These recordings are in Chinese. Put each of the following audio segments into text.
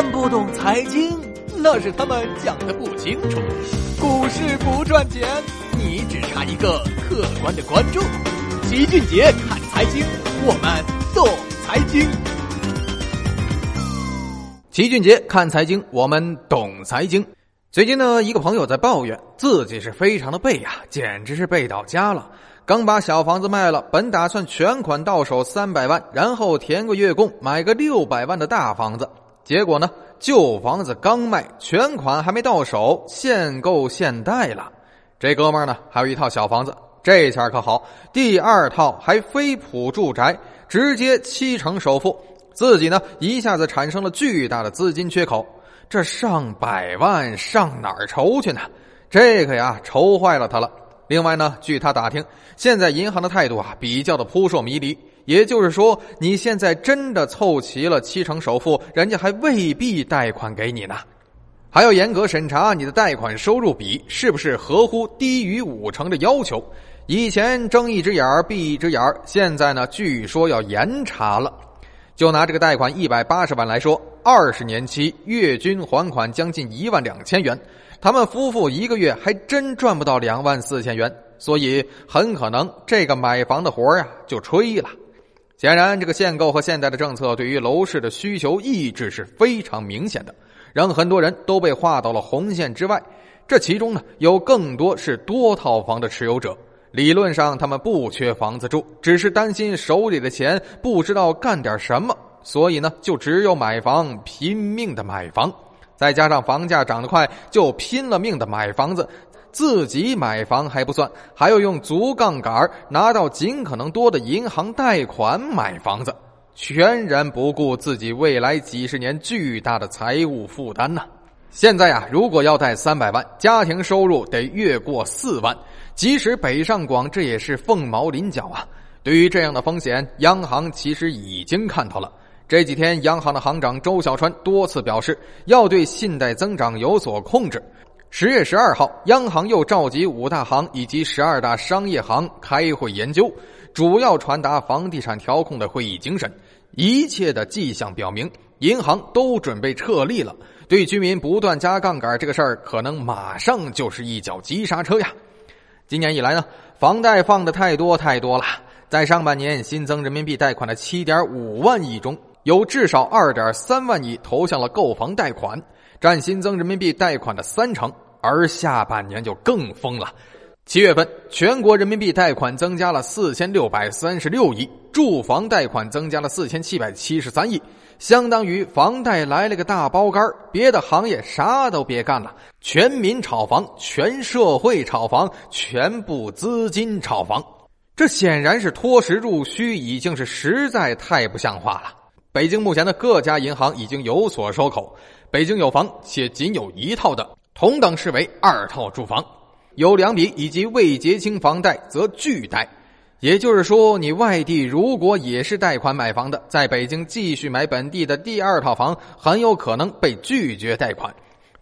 看不懂财经，那是他们讲的不清楚。股市不赚钱，你只差一个客观的关注。齐俊杰看财经，我们懂财经。齐俊杰看财经，我们懂财经。最近呢，一个朋友在抱怨自己是非常的背呀，简直是背到家了。刚把小房子卖了，本打算全款到手三百万，然后填个月供，买个六百万的大房子。结果呢，旧房子刚卖，全款还没到手，限购限贷了。这哥们儿呢，还有一套小房子，这下可好，第二套还非普住宅，直接七成首付，自己呢一下子产生了巨大的资金缺口。这上百万上哪儿筹去呢？这个呀，愁坏了他了。另外呢，据他打听，现在银行的态度啊，比较的扑朔迷离。也就是说，你现在真的凑齐了七成首付，人家还未必贷款给你呢。还要严格审查你的贷款收入比是不是合乎低于五成的要求。以前睁一只眼闭一只眼现在呢，据说要严查了。就拿这个贷款一百八十万来说，二十年期，月均还款将近一万两千元。他们夫妇一个月还真赚不到两万四千元，所以很可能这个买房的活呀就吹了。显然，这个限购和现在的政策对于楼市的需求抑制是非常明显的，让很多人都被划到了红线之外。这其中呢，有更多是多套房的持有者，理论上他们不缺房子住，只是担心手里的钱不知道干点什么，所以呢，就只有买房，拼命的买房。再加上房价涨得快，就拼了命的买房子，自己买房还不算，还要用足杠杆拿到尽可能多的银行贷款买房子，全然不顾自己未来几十年巨大的财务负担呐。现在呀，如果要贷三百万，家庭收入得越过四万，即使北上广，这也是凤毛麟角啊。对于这样的风险，央行其实已经看到了。这几天，央行的行长周小川多次表示要对信贷增长有所控制。十月十二号，央行又召集五大行以及十二大商业行开会研究，主要传达房地产调控的会议精神。一切的迹象表明，银行都准备撤利了。对居民不断加杠杆这个事儿，可能马上就是一脚急刹车呀。今年以来呢，房贷放的太多太多了，在上半年新增人民币贷款的七点五万亿中。有至少二点三万亿投向了购房贷款，占新增人民币贷款的三成。而下半年就更疯了，七月份全国人民币贷款增加了四千六百三十六亿，住房贷款增加了四千七百七十三亿，相当于房贷来了个大包干别的行业啥都别干了，全民炒房，全社会炒房，全部资金炒房，这显然是脱实入虚，已经是实在太不像话了。北京目前的各家银行已经有所收口，北京有房且仅有一套的，同等视为二套住房；有两笔以及未结清房贷则拒贷。也就是说，你外地如果也是贷款买房的，在北京继续买本地的第二套房，很有可能被拒绝贷款，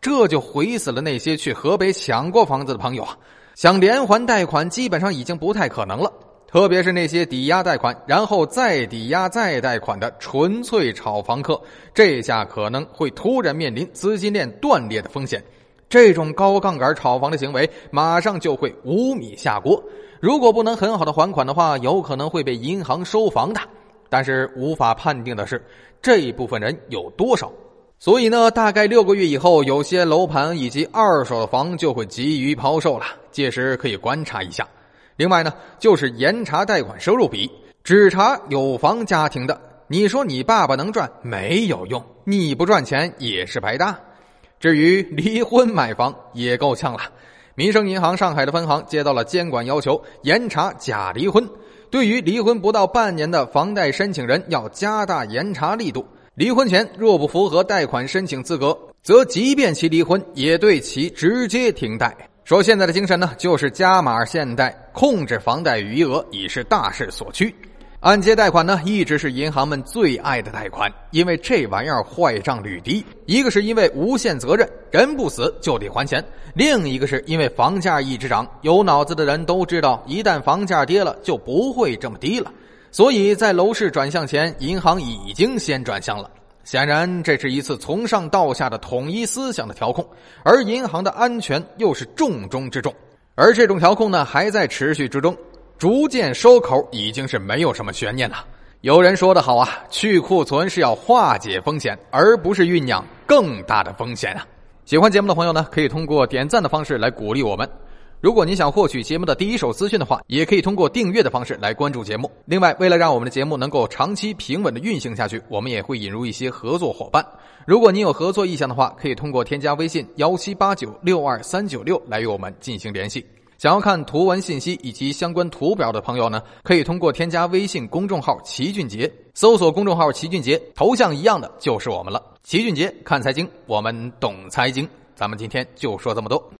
这就毁死了那些去河北抢过房子的朋友啊！想连环贷款，基本上已经不太可能了。特别是那些抵押贷款，然后再抵押再贷款的纯粹炒房客，这下可能会突然面临资金链断裂的风险。这种高杠杆炒房的行为，马上就会无米下锅。如果不能很好的还款的话，有可能会被银行收房的。但是无法判定的是，这一部分人有多少。所以呢，大概六个月以后，有些楼盘以及二手房就会急于抛售了。届时可以观察一下。另外呢，就是严查贷款收入比，只查有房家庭的。你说你爸爸能赚没有用，你不赚钱也是白搭。至于离婚买房也够呛了。民生银行上海的分行接到了监管要求，严查假离婚。对于离婚不到半年的房贷申请人，要加大严查力度。离婚前若不符合贷款申请资格，则即便其离婚，也对其直接停贷。说现在的精神呢，就是加码限贷，控制房贷余额已是大势所趋。按揭贷款呢，一直是银行们最爱的贷款，因为这玩意儿坏账率低。一个是因为无限责任，人不死就得还钱；另一个是因为房价一直涨，有脑子的人都知道，一旦房价跌了，就不会这么低了。所以在楼市转向前，银行已经先转向了。显然，这是一次从上到下的统一思想的调控，而银行的安全又是重中之重。而这种调控呢，还在持续之中，逐渐收口已经是没有什么悬念了。有人说的好啊，去库存是要化解风险，而不是酝酿更大的风险啊。喜欢节目的朋友呢，可以通过点赞的方式来鼓励我们。如果你想获取节目的第一手资讯的话，也可以通过订阅的方式来关注节目。另外，为了让我们的节目能够长期平稳的运行下去，我们也会引入一些合作伙伴。如果您有合作意向的话，可以通过添加微信幺七八九六二三九六来与我们进行联系。想要看图文信息以及相关图表的朋友呢，可以通过添加微信公众号“齐俊杰”，搜索公众号“齐俊杰”，头像一样的就是我们了。齐俊杰看财经，我们懂财经。咱们今天就说这么多。